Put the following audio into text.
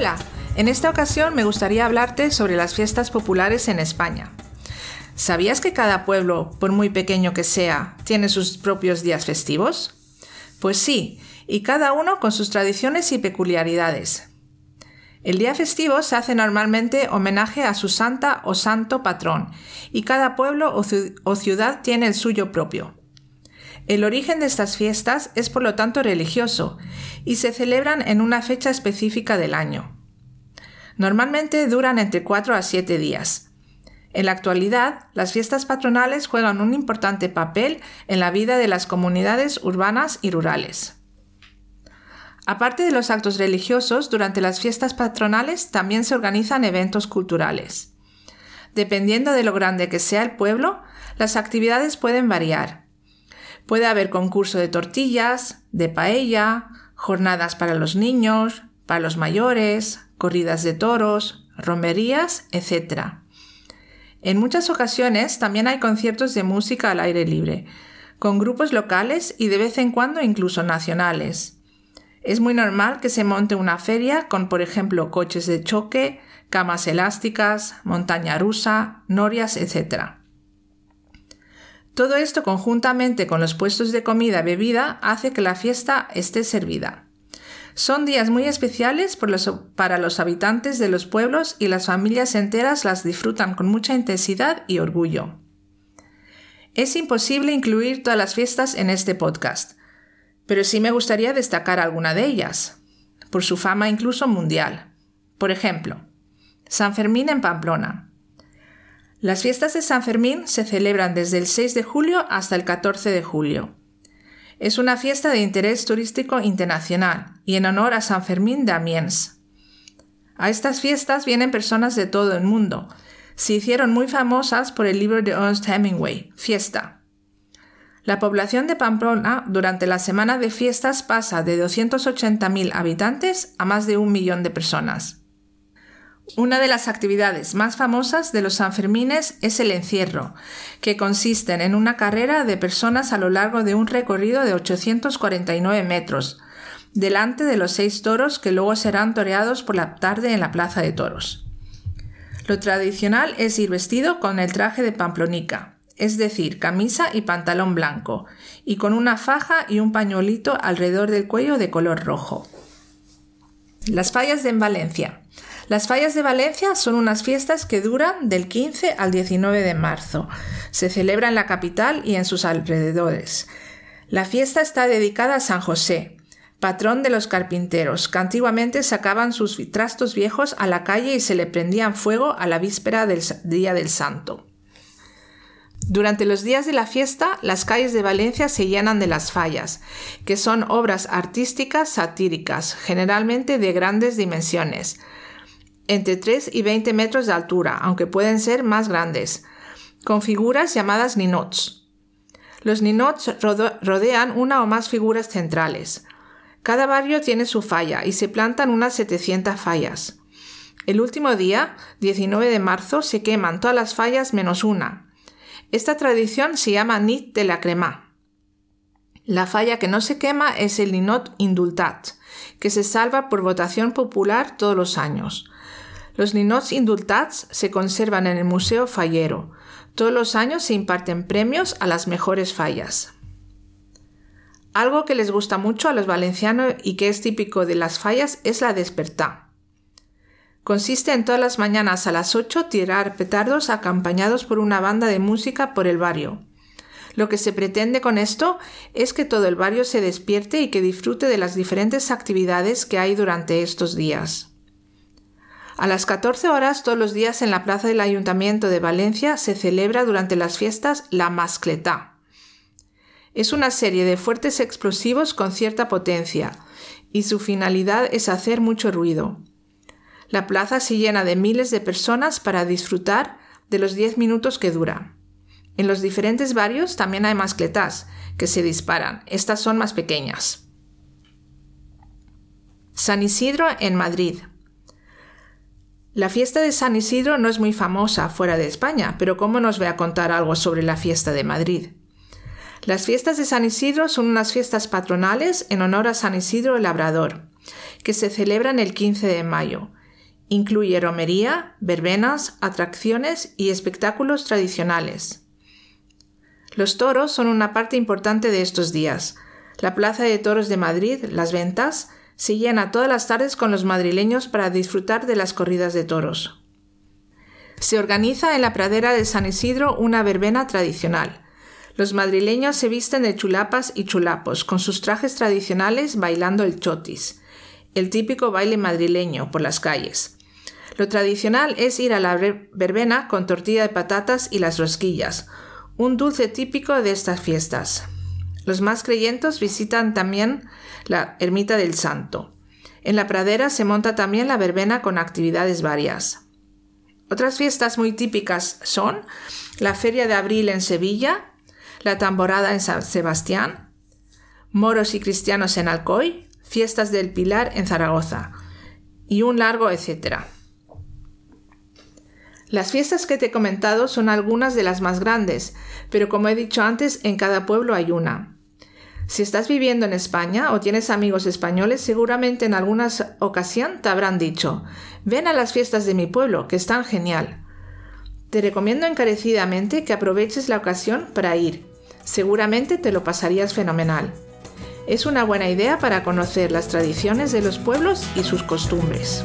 Hola, en esta ocasión me gustaría hablarte sobre las fiestas populares en España. ¿Sabías que cada pueblo, por muy pequeño que sea, tiene sus propios días festivos? Pues sí, y cada uno con sus tradiciones y peculiaridades. El día festivo se hace normalmente homenaje a su santa o santo patrón, y cada pueblo o, ciudad tiene el suyo propio. El origen de estas fiestas es por lo tanto religioso, y se celebran en una fecha específica del año. Normalmente duran entre 4 a 7 días. En la actualidad, las fiestas patronales juegan un importante papel en la vida de las comunidades urbanas y rurales. Aparte de los actos religiosos, durante las fiestas patronales también se organizan eventos culturales. Dependiendo de lo grande que sea el pueblo, las actividades pueden variar. Puede haber concurso de tortillas, de paella, jornadas para los niños, para los mayores, corridas de toros, romerías, etc. En muchas ocasiones también hay conciertos de música al aire libre, con grupos locales y de vez en cuando incluso nacionales. Es muy normal que se monte una feria con, por ejemplo, coches de choque, camas elásticas, montaña rusa, norias, etc. Todo esto conjuntamente con los puestos de comida y bebida hace que la fiesta esté servida. Son días muy especiales para los habitantes de los pueblos y las familias enteras las disfrutan con mucha intensidad y orgullo. Es imposible incluir todas las fiestas en este podcast, pero sí me gustaría destacar alguna de ellas, por su fama incluso mundial. Por ejemplo, San Fermín en Pamplona. Las fiestas de San Fermín se celebran desde el 6 de julio hasta el 14 de julio. Es una fiesta de interés turístico internacional y en honor a San Fermín de Amiens. A estas fiestas vienen personas de todo el mundo. Se hicieron muy famosas por el libro de Ernst Hemingway, Fiesta, la población de Pamplona durante la semana de fiestas pasa de 280.000 habitantes a más de un millón de personas. Una de las actividades más famosas de los Sanfermines es el encierro, que consiste en una carrera de personas a lo largo de un recorrido de 849 metros, delante de los seis toros que luego serán toreados por la tarde en la plaza de toros. Lo tradicional es ir vestido con el traje de pamplonica, es decir, camisa y pantalón blanco, y con una faja y un pañuelito alrededor del cuello de color rojo. Las fallas de Valencia. Las fallas de Valencia son unas fiestas que duran del 15 al 19 de marzo. Se celebra en la capital y en sus alrededores. La fiesta está dedicada a San José, patrón de los carpinteros, que antiguamente sacaban sus trastos viejos a la calle y se le prendían fuego a la víspera del Día del Santo. Durante los días de la fiesta, las calles de Valencia se llenan de las fallas, que son obras artísticas satíricas, generalmente de grandes dimensiones, entre 3 y 20 metros de altura, aunque pueden ser más grandes, con figuras llamadas ninots. Los ninots rodean una o más figuras centrales. Cada barrio tiene su falla y se plantan unas 700 fallas. El último día, 19 de marzo, se queman todas las fallas menos una, esta tradición se llama Nit de la Crema. La falla que no se quema es el Ninot Indultat, que se salva por votación popular todos los años. Los Ninots Indultats se conservan en el Museo Fallero. Todos los años se imparten premios a las mejores fallas. Algo que les gusta mucho a los valencianos y que es típico de las fallas es la despertá. Consiste en todas las mañanas a las 8 tirar petardos acompañados por una banda de música por el barrio. Lo que se pretende con esto es que todo el barrio se despierte y que disfrute de las diferentes actividades que hay durante estos días. A las 14 horas todos los días en la plaza del Ayuntamiento de Valencia se celebra durante las fiestas la mascletá. Es una serie de fuertes explosivos con cierta potencia, y su finalidad es hacer mucho ruido. La plaza se llena de miles de personas para disfrutar de los 10 minutos que dura. En los diferentes barrios también hay mascletas que se disparan. Estas son más pequeñas. San Isidro en Madrid. La fiesta de San Isidro no es muy famosa fuera de España, pero ¿cómo nos voy a contar algo sobre la fiesta de Madrid? Las fiestas de San Isidro son unas fiestas patronales en honor a San Isidro el Labrador, que se celebran el 15 de mayo. Incluye romería, verbenas, atracciones y espectáculos tradicionales. Los toros son una parte importante de estos días. La Plaza de Toros de Madrid, las ventas, se llena todas las tardes con los madrileños para disfrutar de las corridas de toros. Se organiza en la pradera de San Isidro una verbena tradicional. Los madrileños se visten de chulapas y chulapos, con sus trajes tradicionales bailando el chotis, el típico baile madrileño, por las calles. Lo tradicional es ir a la verbena con tortilla de patatas y las rosquillas, un dulce típico de estas fiestas. Los más creyentes visitan también la ermita del Santo. En la pradera se monta también la verbena con actividades varias. Otras fiestas muy típicas son la Feria de Abril en Sevilla, la Tamborada en San Sebastián, Moros y Cristianos en Alcoy, Fiestas del Pilar en Zaragoza y un largo etcétera. Las fiestas que te he comentado son algunas de las más grandes, pero como he dicho antes, en cada pueblo hay una. Si estás viviendo en España o tienes amigos españoles, seguramente en alguna ocasión te habrán dicho, ven a las fiestas de mi pueblo, que están genial. Te recomiendo encarecidamente que aproveches la ocasión para ir. Seguramente te lo pasarías fenomenal. Es una buena idea para conocer las tradiciones de los pueblos y sus costumbres.